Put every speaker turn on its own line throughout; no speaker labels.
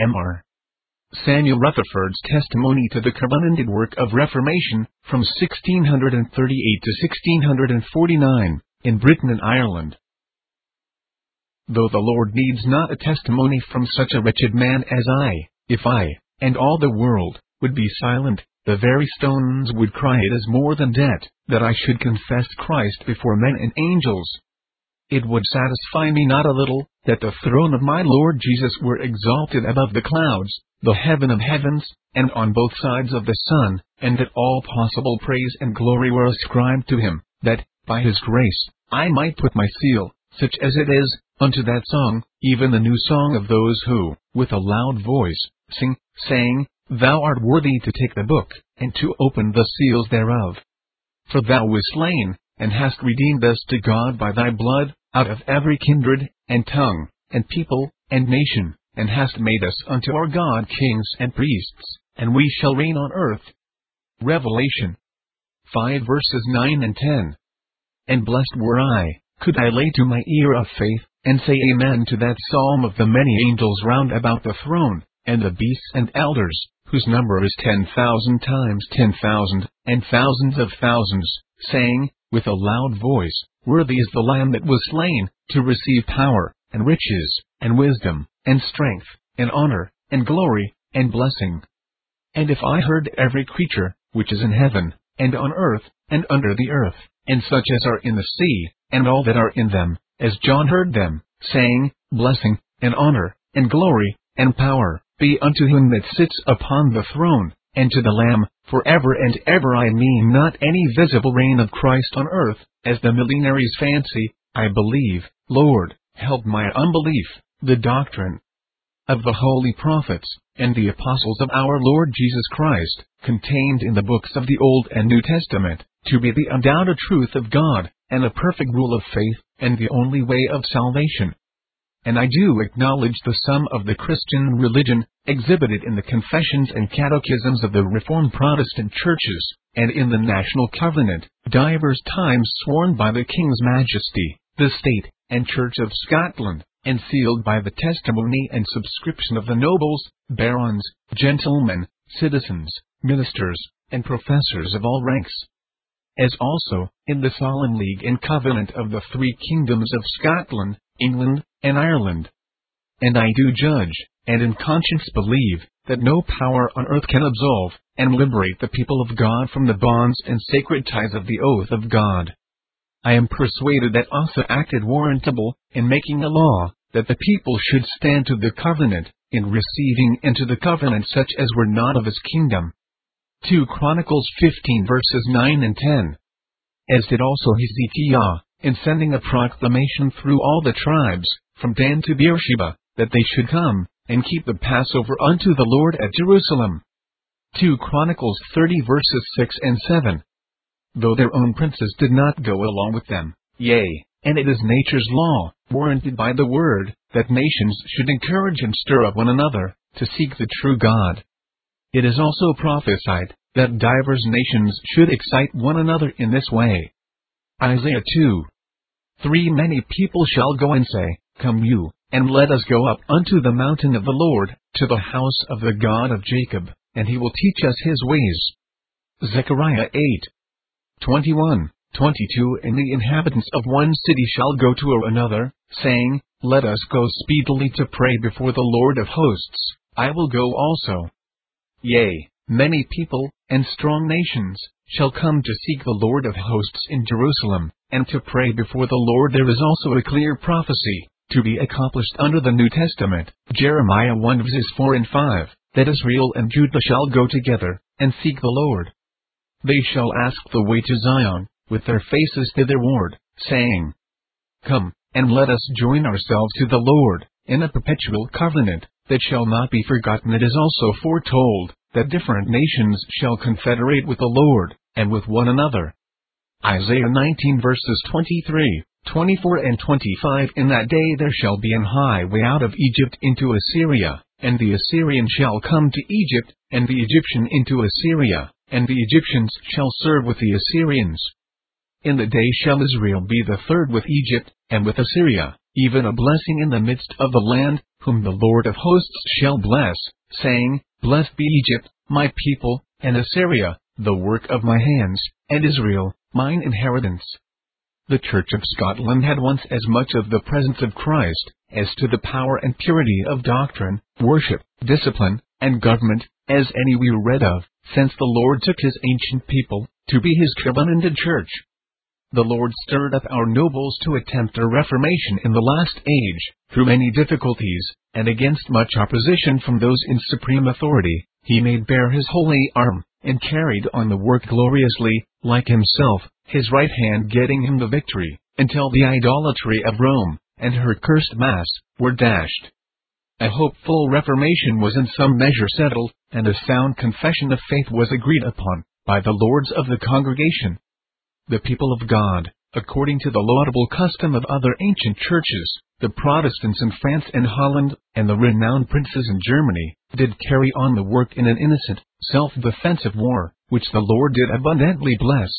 M.R. Samuel Rutherford's testimony to the covenanted work of Reformation, from 1638 to 1649, in Britain and Ireland. Though the Lord needs not a testimony from such a wretched man as I, if I, and all the world, would be silent, the very stones would cry it is more than debt, that I should confess Christ before men and angels. It would satisfy me not a little, that the throne of my Lord Jesus were exalted above the clouds, the heaven of heavens, and on both sides of the sun, and that all possible praise and glory were ascribed to him, that, by his grace, I might put my seal, such as it is, unto that song, even the new song of those who, with a loud voice, sing, saying, Thou art worthy to take the book, and to open the seals thereof. For thou wast slain, and hast redeemed us to God by thy blood, out of every kindred, and tongue, and people, and nation, and hast made us unto our God kings and priests, and we shall reign on earth. Revelation 5 verses 9 and 10. And blessed were I, could I lay to my ear of faith, and say Amen to that psalm of the many angels round about the throne, and the beasts and elders, whose number is ten thousand times ten thousand, and thousands of thousands, saying, with a loud voice, Worthy is the Lamb that was slain, to receive power, and riches, and wisdom, and strength, and honor, and glory, and blessing. And if I heard every creature, which is in heaven, and on earth, and under the earth, and such as are in the sea, and all that are in them, as John heard them, saying, Blessing, and honor, and glory, and power, be unto him that sits upon the throne, and to the Lamb, for ever and ever I mean not any visible reign of Christ on earth, as the millenaries fancy, I believe, Lord, help my unbelief, the doctrine of the holy prophets, and the apostles of our Lord Jesus Christ, contained in the books of the Old and New Testament, to be the undoubted truth of God, and a perfect rule of faith, and the only way of salvation and I do acknowledge the sum of the Christian religion, exhibited in the confessions and catechisms of the Reformed Protestant churches, and in the National Covenant, divers times sworn by the King's Majesty, the State, and Church of Scotland, and sealed by the testimony and subscription of the nobles, barons, gentlemen, citizens, ministers, and professors of all ranks. As also, in the solemn league and covenant of the three kingdoms of Scotland, England, and Ireland. And I do judge, and in conscience believe, that no power on earth can absolve, and liberate the people of God from the bonds and sacred ties of the oath of God. I am persuaded that Asa acted warrantable, in making a law, that the people should stand to the covenant, in receiving into the covenant such as were not of his kingdom. 2 Chronicles 15 verses 9 and 10. As did also Hezekiah, in sending a proclamation through all the tribes, from Dan to Beersheba, that they should come, and keep the Passover unto the Lord at Jerusalem. 2 Chronicles 30 verses 6 and 7. Though their own princes did not go along with them, yea, and it is nature's law, warranted by the word, that nations should encourage and stir up one another, to seek the true God. It is also prophesied, that divers nations should excite one another in this way. Isaiah 2. 3 Many people shall go and say, Come you, and let us go up unto the mountain of the Lord, to the house of the God of Jacob, and he will teach us his ways. Zechariah 8. 21, 22 And the inhabitants of one city shall go to another, saying, Let us go speedily to pray before the Lord of hosts, I will go also. Yea, many people, and strong nations, shall come to seek the Lord of hosts in Jerusalem, and to pray before the Lord. There is also a clear prophecy, to be accomplished under the New Testament, Jeremiah 1 verses 4 and 5, that Israel and Judah shall go together, and seek the Lord. They shall ask the way to Zion, with their faces thitherward, saying, Come, and let us join ourselves to the Lord, in a perpetual covenant, that shall not be forgotten. It is also foretold, that different nations shall confederate with the Lord, and with one another. Isaiah 19 verses 23, 24 and 25 In that day there shall be an highway out of Egypt into Assyria, and the Assyrian shall come to Egypt, and the Egyptian into Assyria, and the Egyptians shall serve with the Assyrians. In the day shall Israel be the third with Egypt, and with Assyria, even a blessing in the midst of the land, whom the Lord of hosts shall bless, saying, Blessed be Egypt, my people, and Assyria, the work of my hands, and Israel, mine inheritance. The Church of Scotland had once as much of the presence of Christ, as to the power and purity of doctrine, worship, discipline, and government, as any we read of, since the Lord took his ancient people, to be his covenanted church. The Lord stirred up our nobles to attempt a reformation in the last age, through many difficulties, and against much opposition from those in supreme authority, he made bare his holy arm, and carried on the work gloriously, like himself, his right hand getting him the victory, until the idolatry of Rome, and her cursed mass, were dashed. A hopeful reformation was in some measure settled, and a sound confession of faith was agreed upon, by the lords of the congregation. The people of God, according to the laudable custom of other ancient churches, the Protestants in France and Holland, and the renowned princes in Germany, did carry on the work in an innocent, self-defensive war, which the Lord did abundantly bless.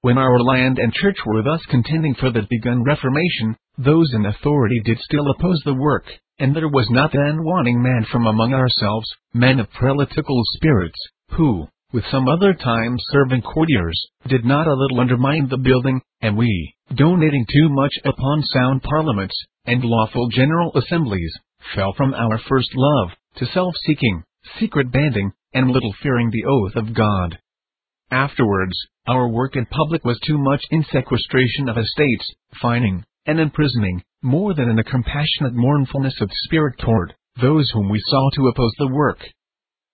When our land and church were thus contending for the begun Reformation, those in authority did still oppose the work, and there was not then wanting man from among ourselves, men of prelatical spirits, who, with some other time serving courtiers, did not a little undermine the building, and we, donating too much upon sound parliaments, and lawful general assemblies, fell from our first love, to self-seeking, secret banding, and little fearing the oath of God. Afterwards, our work in public was too much in sequestration of estates, fining, and imprisoning, more than in a compassionate mournfulness of spirit toward those whom we saw to oppose the work.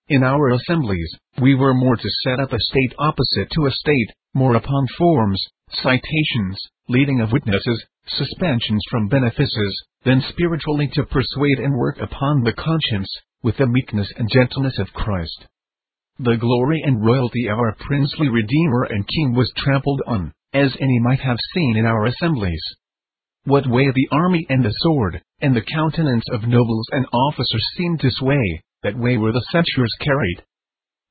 In our assemblies, we were more to set up a state opposite to a state, more upon forms, citations, leading of witnesses, suspensions from benefices, than spiritually to persuade and work upon the conscience, with the meekness and gentleness of Christ. The glory and royalty of our princely Redeemer and King was trampled on, as any might have seen in our assemblies. What way the army and the sword, and the countenance of nobles and officers seemed to sway, that way were the censures carried.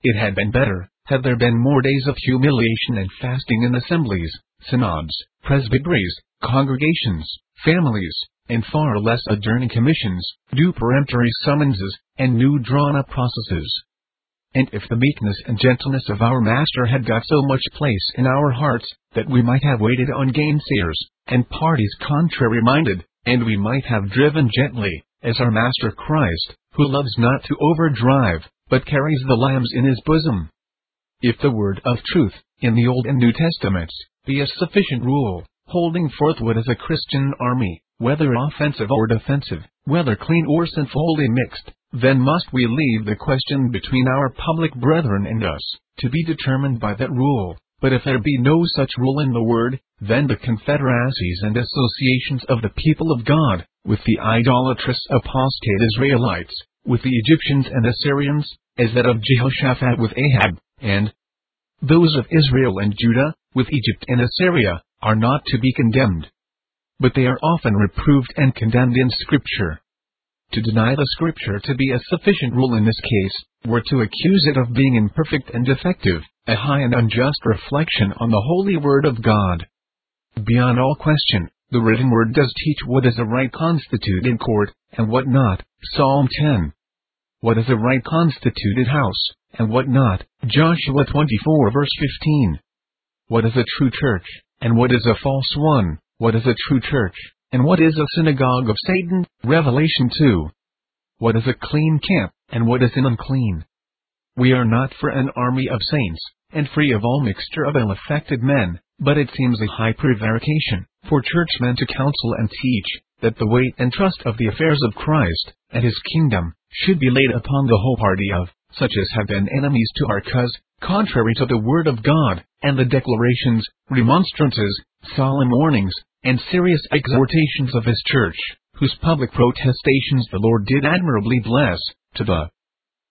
It had been better, had there been more days of humiliation and fasting in assemblies, synods, presbyteries, congregations, families, and far less adjourning commissions, due peremptory summonses, and new drawn-up processes. And if the meekness and gentleness of our Master had got so much place in our hearts, that we might have waited on gainsayers, and parties contrary minded, and we might have driven gently, as our Master Christ, who loves not to overdrive, but carries the lambs in his bosom. If the word of truth, in the Old and New Testaments, be a sufficient rule, holding forth what is a Christian army, whether offensive or defensive, whether clean or sinfully mixed, then must we leave the question between our public brethren and us, to be determined by that rule. But if there be no such rule in the Word, then the confederacies and associations of the people of God, with the idolatrous apostate Israelites, with the Egyptians and Assyrians, as that of Jehoshaphat with Ahab, and those of Israel and Judah, with Egypt and Assyria, are not to be condemned. But they are often reproved and condemned in Scripture. To deny the Scripture to be a sufficient rule in this case, were to accuse it of being imperfect and defective, a high and unjust reflection on the holy word of God. Beyond all question, the written word does teach what is a right constituted court, and what not. Psalm 10. What is a right constituted house, and what not. Joshua 24 verse 15. What is a true church, and what is a false one? What is a true church, and what is a synagogue of Satan? Revelation 2. What is a clean camp, and what is an unclean? We are not for an army of saints, and free of all mixture of ill-affected men, but it seems a high prevarication for churchmen to counsel and teach that the weight and trust of the affairs of Christ and his kingdom should be laid upon the whole party of such as have been enemies to our cause, contrary to the word of God, and the declarations, remonstrances, solemn warnings, and serious exhortations of his church, whose public protestations the Lord did admirably bless, to the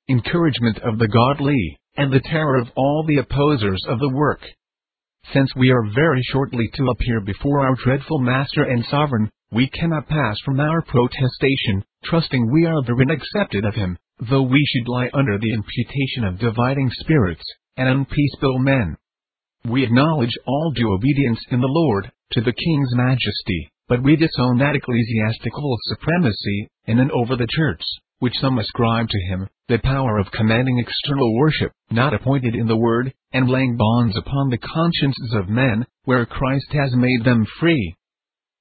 encouragement of the godly, and the terror of all the opposers of the work. Since we are very shortly to appear before our dreadful Master and Sovereign, we cannot pass from our protestation, trusting we are therein accepted of Him, though we should lie under the imputation of dividing spirits, and unpeaceable men. We acknowledge all due obedience in the Lord, to the King's majesty, but we disown that ecclesiastical supremacy, in and over the church, which some ascribe to him, the power of commanding external worship, not appointed in the word, and laying bonds upon the consciences of men, where Christ has made them free.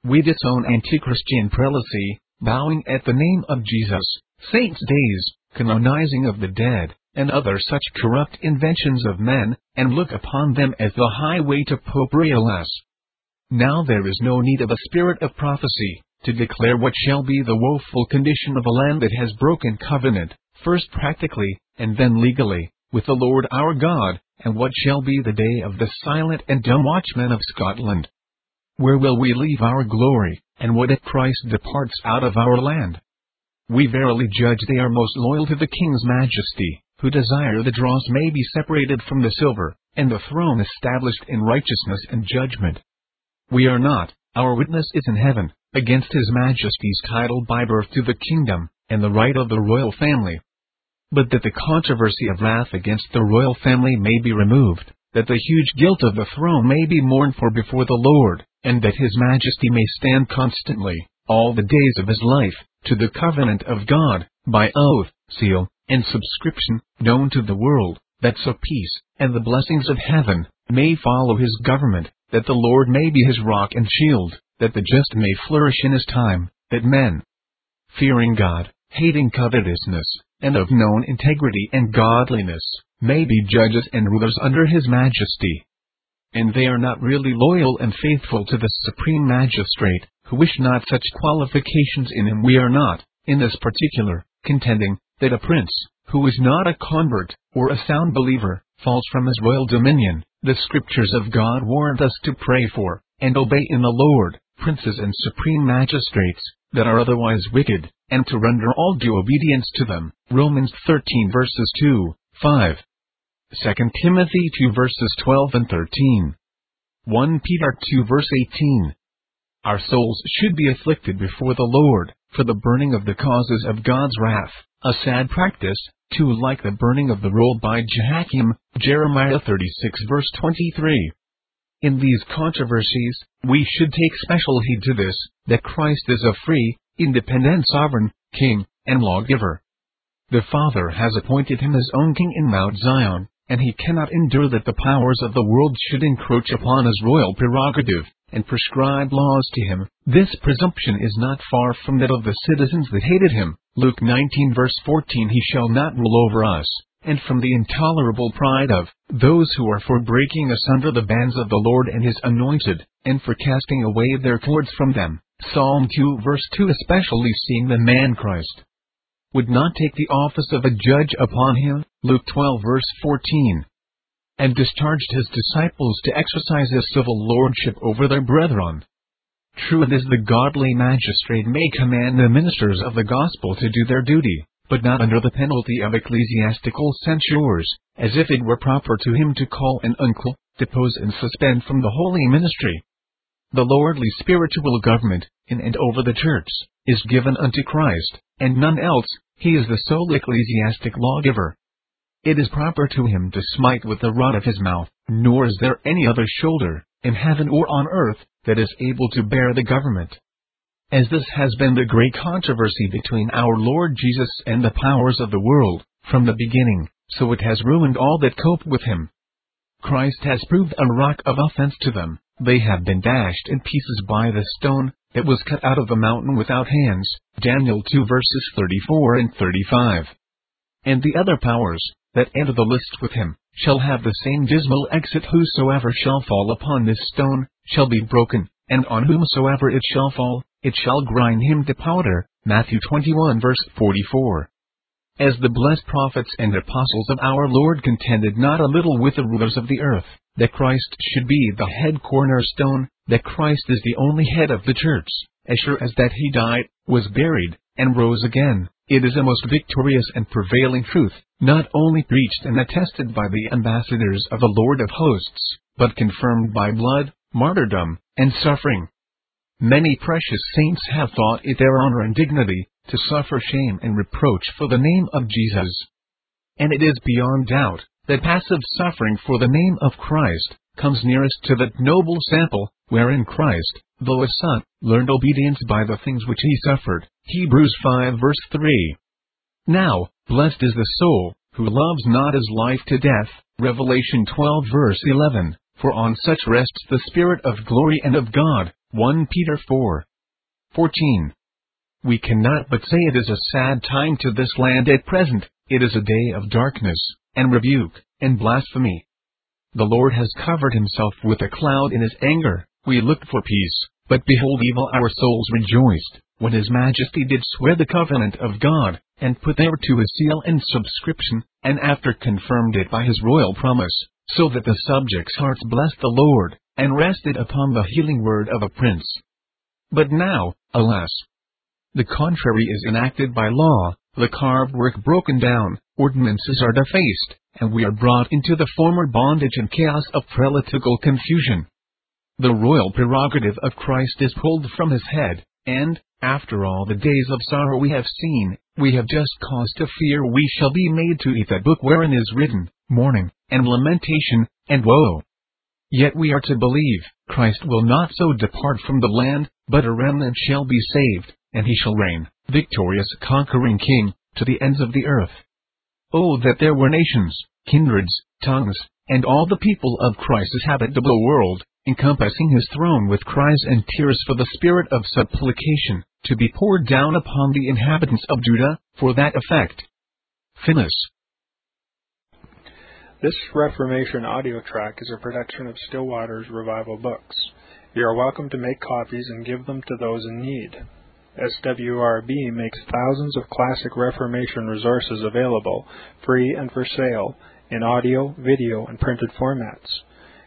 We disown anti-Christian prelacy, bowing at the name of Jesus, saints' days, canonizing of the dead, and other such corrupt inventions of men, and look upon them as the highway to popery alas. Now there is no need of a spirit of prophecy, to declare what shall be the woeful condition of a land that has broken covenant, first practically, and then legally, with the Lord our God, and what shall be the day of the silent and dumb watchmen of Scotland. Where will we leave our glory, and what if Christ departs out of our land? We verily judge they are most loyal to the King's majesty, who desire the dross may be separated from the silver, and the throne established in righteousness and judgment. We are not, our witness is in heaven, against His Majesty's title by birth to the kingdom, and the right of the royal family. But that the controversy of wrath against the royal family may be removed, that the huge guilt of the throne may be mourned for before the Lord, and that His Majesty may stand constantly, all the days of his life, to the covenant of God, by oath, seal, and subscription, known to the world, that so peace, and the blessings of heaven, may follow his government, that the Lord may be his rock and shield, that the just may flourish in his time, that men, fearing God, hating covetousness, and of known integrity and godliness, may be judges and rulers under his majesty. And they are not really loyal and faithful to the supreme magistrate, who wish not such qualifications in him. We are not, in this particular, contending, that a prince, who is not a convert, or a sound believer, falls from his royal dominion. The scriptures of God warrant us to pray for, and obey in the Lord, princes and supreme magistrates, that are otherwise wicked, and to render all due obedience to them. Romans 13 verses 2, 5. 2 Timothy 2 verses 12 and 13. 1 Peter 2 verse 18. Our souls should be afflicted before the Lord, for the burning of the causes of God's wrath, a sad practice, too like the burning of the roll by Jehoiakim, Jeremiah 36 verse 23. In these controversies, we should take special heed to this, that Christ is a free, independent sovereign, king, and lawgiver. The Father has appointed him his own king in Mount Zion, and he cannot endure that the powers of the world should encroach upon his royal prerogative and prescribe laws to him. This presumption is not far from that of the citizens that hated him. Luke 19 verse 14 He shall not rule over us, and from the intolerable pride of those who are for breaking asunder the bands of the Lord and his anointed, and for casting away their cords from them. Psalm 2 verse 2 Especially seeing the man Christ would not take the office of a judge upon him. Luke 12 verse 14 and discharged his disciples to exercise a civil lordship over their brethren. True it is the godly magistrate may command the ministers of the gospel to do their duty, but not under the penalty of ecclesiastical censures, as if it were proper to him to call an uncle, depose and suspend from the holy ministry. The lordly spiritual government, in and over the church, is given unto Christ, and none else, he is the sole ecclesiastic lawgiver. It is proper to him to smite with the rod of his mouth, nor is there any other shoulder, in heaven or on earth, that is able to bear the government. As this has been the great controversy between our Lord Jesus and the powers of the world, from the beginning, so it has ruined all that cope with him. Christ has proved a rock of offense to them, they have been dashed in pieces by the stone, that was cut out of the mountain without hands, Daniel 2 verses 34 and 35. And the other powers, that enter the list with him, shall have the same dismal exit whosoever shall fall upon this stone, shall be broken, and on whomsoever it shall fall, it shall grind him to powder. Matthew 21 verse 44. As the blessed prophets and apostles of our Lord contended not a little with the rulers of the earth, that Christ should be the head cornerstone, that Christ is the only head of the church, as sure as that he died, was buried, and rose again, it is a most victorious and prevailing truth, not only preached and attested by the ambassadors of the Lord of hosts, but confirmed by blood, martyrdom, and suffering. Many precious saints have thought it their honor and dignity to suffer shame and reproach for the name of Jesus. And it is beyond doubt that passive suffering for the name of Christ comes nearest to that noble sample, wherein Christ, though a son, learned obedience by the things which he suffered. Hebrews 5 verse 3. Now, blessed is the soul, who loves not his life to death. Revelation 12 verse 11. For on such rests the Spirit of glory and of God. 1 Peter 4. 14. We cannot but say it is a sad time to this land at present, it is a day of darkness, and rebuke, and blasphemy. The Lord has covered himself with a cloud in his anger, we looked for peace, but behold evil our souls rejoiced, when his majesty did swear the covenant of God, and put thereto his seal and subscription, and after confirmed it by his royal promise, so that the subjects' hearts blessed the Lord, and rested upon the healing word of a prince. But now, alas! The contrary is enacted by law, the carved work broken down, ordinances are defaced, and we are brought into the former bondage and chaos of prelatical confusion. The royal prerogative of Christ is pulled from his head, and, after all the days of sorrow we have seen, we have just cause to fear we shall be made to eat that book wherein is written, mourning, and lamentation, and woe. Yet we are to believe, Christ will not so depart from the land, but a remnant shall be saved, and he shall reign, victorious conquering king, to the ends of the earth. Oh, that there were nations, kindreds, tongues, and all the people of Christ's habitable world, encompassing his throne with cries and tears for the spirit of supplication, to be poured down upon the inhabitants of Judah, for that effect. Finis.
This Reformation audio track is a production of Still Waters Revival Books. You are welcome to make copies and give them to those in need. SWRB makes thousands of classic Reformation resources available, free and for sale, in audio, video, and printed formats.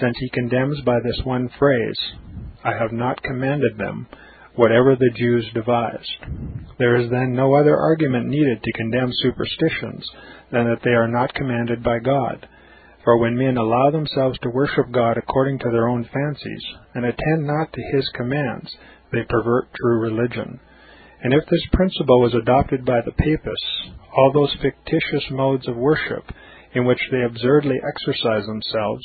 since he condemns by this one phrase, I have not commanded them, whatever the Jews devised. There is then no other argument needed to condemn superstitions than that they are not commanded by God. For when men allow themselves to worship God according to their own fancies, and attend not to his commands, they pervert true religion. And if this principle was adopted by the papists, all those fictitious modes of worship in which they absurdly exercise themselves